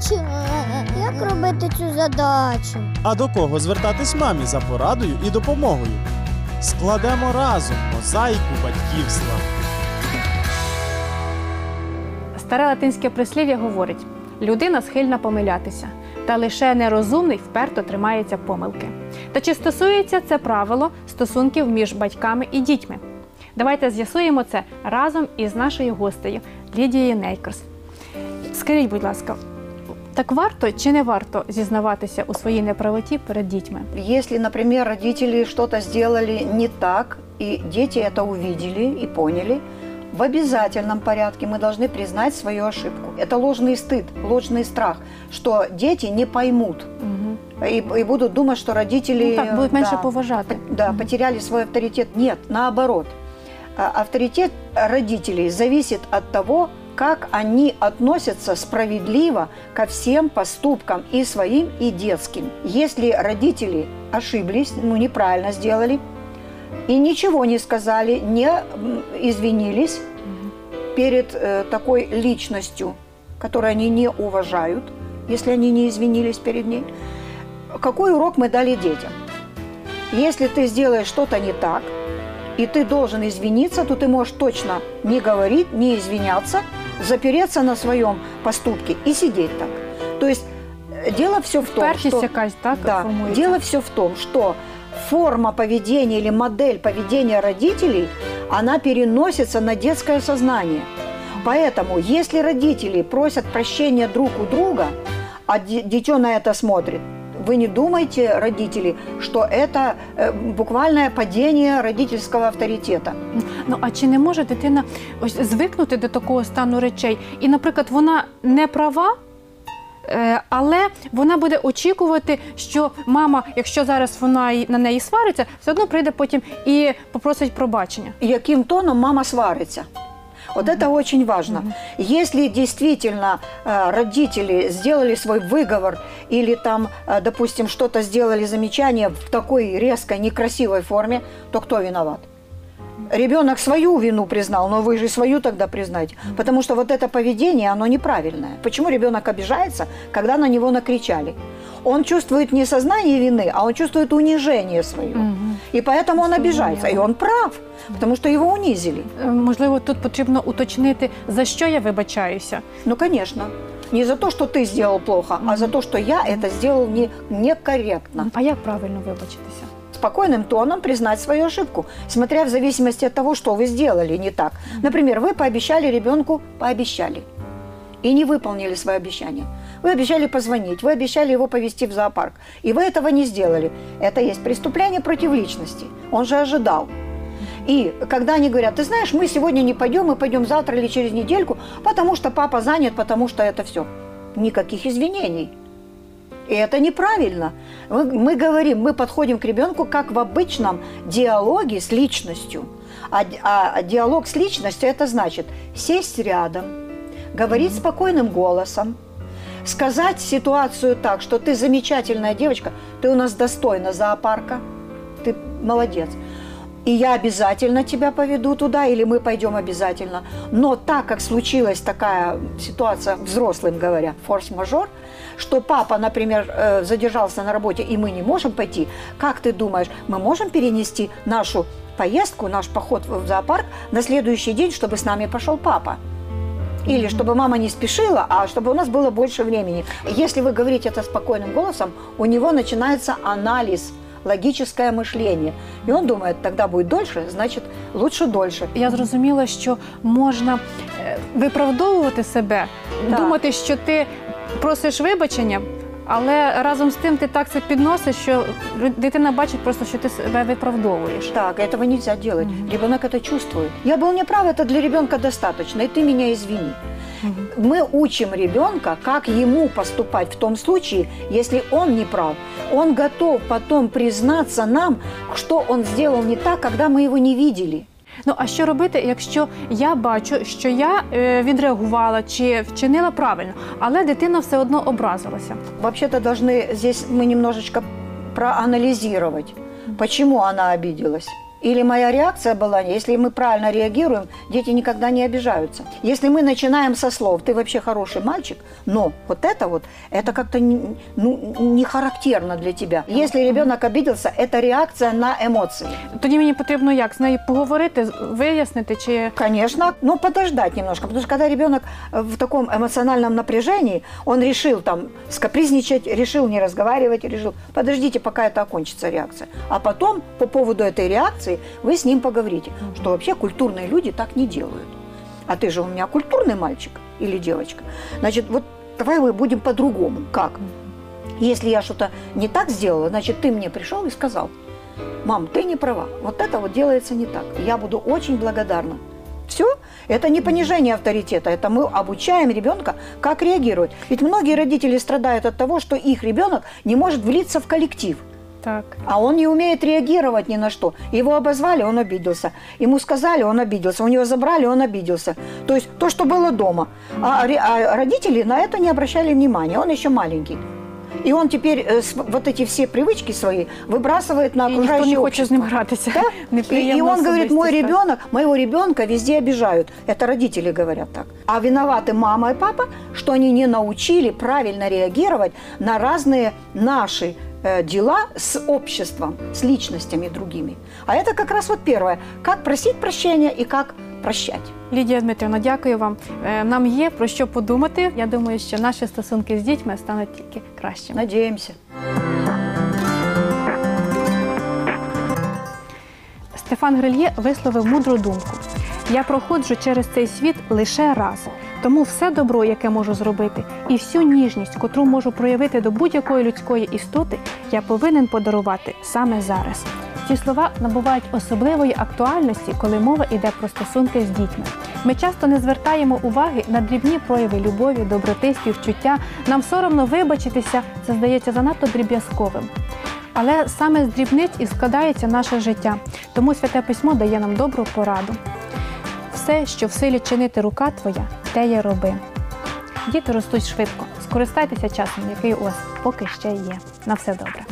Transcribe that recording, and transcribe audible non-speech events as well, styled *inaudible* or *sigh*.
бачу. Як робити цю задачу? А до кого звертатись мамі за порадою і допомогою? Складемо разом мозаїку батьківства. Старе латинське прислів'я говорить: людина схильна помилятися, та лише нерозумний вперто тримається помилки. Та чи стосується це правило стосунків між батьками і дітьми? Давайте з'ясуємо це разом із нашою гостею Лідією Нейкерс. Скажіть, будь ласка, так варто чи не варто зізнаватися у своїй неправоті перед дітьми? Если, например, родители что-то сделали не так, и дети это увидели и поняли, в обязательном порядке мы должны признать свою ошибку. Это ложный стыд, ложный страх, что дети не поймут Угу. и, и будут думать, что родители Ну так, будуть менше да, поважати. по- да, потеряли свой авторитет. Нет, наоборот. А, Авторитет родителей зависит от того, как они относятся справедливо ко всем поступкам и своим, и детским. Если родители ошиблись, ну неправильно сделали, и ничего не сказали, не извинились перед э, такой личностью, которую они не уважают, если они не извинились перед ней, какой урок мы дали детям? Если ты сделаешь что-то не так, и ты должен извиниться, то ты можешь точно не говорить, не извиняться, запереться на своем поступке и сидеть так. То есть э, дело все в том, что... якась так Да, формується. дело все в том, что форма поведения или модель поведения родителей, она переносится на детское сознание. Поэтому, если родители просят прощения друг у друга, а ди- дитё на это смотрит, вы не думайте, родители, что это э, буквальное падение родительского авторитета. Ну а чи не може дитина ось звикнути до такого стану речей? І, наприклад, вона не права. е, Але вона буде очікувати, що мама, якщо зараз вона й- на неї свариться, все одно прийде потім і попросить пробачення. Яким тоном мама сварится. Вот это очень важно. Если действительно э, родители сделали свой выговор или там, э, допустим, что-то сделали замечание в такой резкой, некрасивой форме, то кто виноват? Ребенок свою вину признал, но вы же свою тогда признайте. Потому что вот это поведение, оно неправильное. Почему ребенок обижается, когда на него накричали? Он чувствует не сознание вины, а он чувствует унижение свое. И поэтому он обижается. И он прав, потому что его унизили. Е, Можливо, тут потрібно уточнити, за що я вибачаюся. Ну, конечно. Не за то, что ты сделал плохо, а за то, что я это сделал не, некорректно. А як правильно вибачитися? Спокойным тоном признать свою ошибку, смотря в зависимости от того, что вы сделали не так. Например, вы пообещали ребенку, пообещали, и не выполнили свое обещание. Вы обещали позвонить, вы обещали его повезти в зоопарк, и вы этого не сделали. Это есть преступление против личности. Он же ожидал. И когда они говорят, ты знаешь, мы сегодня не пойдем, мы пойдем завтра или через недельку, потому что папа занят, потому что это все. Никаких извинений. И это неправильно. Мы, мы говорим, мы подходим к ребенку как в обычном диалоге с личностью. А, ди- а диалог с личностью это значит сесть рядом, говорить спокойным голосом, сказать ситуацию так, что ты замечательная девочка, ты у нас достойна зоопарка, ты молодец. И я обязательно тебя поведу туда, или мы пойдем обязательно. Но так как случилась такая ситуация, взрослым говоря, форс-мажор, что папа, например, э, задержался на работе, и мы не можем пойти, как ты думаешь, мы можем перенести нашу поездку, наш поход в зоопарк на следующий день, чтобы с нами пошел папа? Или чтобы мама не спешила, а чтобы у нас было больше времени. Если вы говорите это спокойным голосом, у него начинается анализ, логическое мышление. И он думает, тогда будет дольше, значит, лучше дольше. Я зрозуміла, що можна е, виправдовувати себе, Так. думати, що ти просиш вибачення, але разом з тим ти так це підносиш, що лю- дитина бачить просто, що ти себе виправдовуєш. Так, этого нельзя делать. Ребенок это чувствует. Я был неправ, это для ребенка достаточно, и ты меня извини. Мы учим ребенка, как ему поступать в том случае, если он не прав. Он готов потом признаться нам, что он сделал не так, когда мы его не видели. Ну а що робити, якщо я бачу, що я е, відреагувала чи вчинила правильно, але дитина все одно образилася? Вообще-то должны здесь мы немножечко проанализировать, почему она обиделась. Или моя реакция была, если мы правильно реагируем, дети никогда не обижаются. Если мы начинаем со слов, ты вообще хороший мальчик, но вот это вот, это как-то не- ну, не характерно для тебя. Если ребенок обиделся, это реакция на эмоции. Тоді мені потрібно як з нею поговорити, з- вияснити, чи Конечно, но подождать немножко, потому что когда ребенок э, в таком эмоциональном напряжении, он решил там скапризничать, решил не разговаривать, решил, подождите, пока это окончится реакция. А потом по поводу этой реакции вы с ним поговорите, что вообще культурные люди так не делают. А ты же у меня культурный мальчик или девочка. Значит, вот давай мы будем по-другому. Как? Если я что-то не так сделала, значит, ты мне пришел и сказал, мам, ты не права, вот это вот делается не так. Я буду очень благодарна. Все, это не понижение авторитета, это мы обучаем ребенка, как реагировать. Ведь многие родители страдают от того, что их ребенок не может влиться в коллектив. так. А он не умеет реагировать ни на что. Его обозвали, он обиделся. Ему сказали, он обиделся. У него забрали, он обиделся. То есть то, что было дома. А, ре- а родители на это не обращали внимания. Он еще маленький. И он теперь э, с- вот эти все привычки свои выбрасывает на І ніхто не окружающее хоче з ним общество. гратися. Да? И, *laughs* и Неприємна он говорит, мой особистість, так. ребенок, моего ребенка везде обижают. Это родители говорят так. А виноваты мама и папа, что они не научили правильно реагировать на разные наши э, дела с обществом, с личностями другими. А это как раз вот первое. Как просить прощения и как прощать. Лідія Дмитрівна, дякую вам. Е, Нам є про що подумати. Я думаю, що наші стосунки з дітьми стануть тільки кращими. Надеемся. Стефан Грильє висловив мудру думку. Я проходжу через цей світ лише раз. Тому все добро, яке можу зробити, і всю ніжність, котру можу проявити до будь-якої людської істоти, я повинен подарувати саме зараз. Ці слова набувають особливої актуальності, коли мова йде про стосунки з дітьми. Ми часто не звертаємо уваги на дрібні прояви любові, доброти, співчуття. Нам соромно вибачитися, це здається занадто дріб'язковим. Але саме з дрібниць і складається наше життя. Тому святе письмо дає нам добру пораду. Все, що в силі чинити рука твоя, те й роби. Діти ростуть швидко. Скористайтеся часом, який у вас поки ще є. На все добре.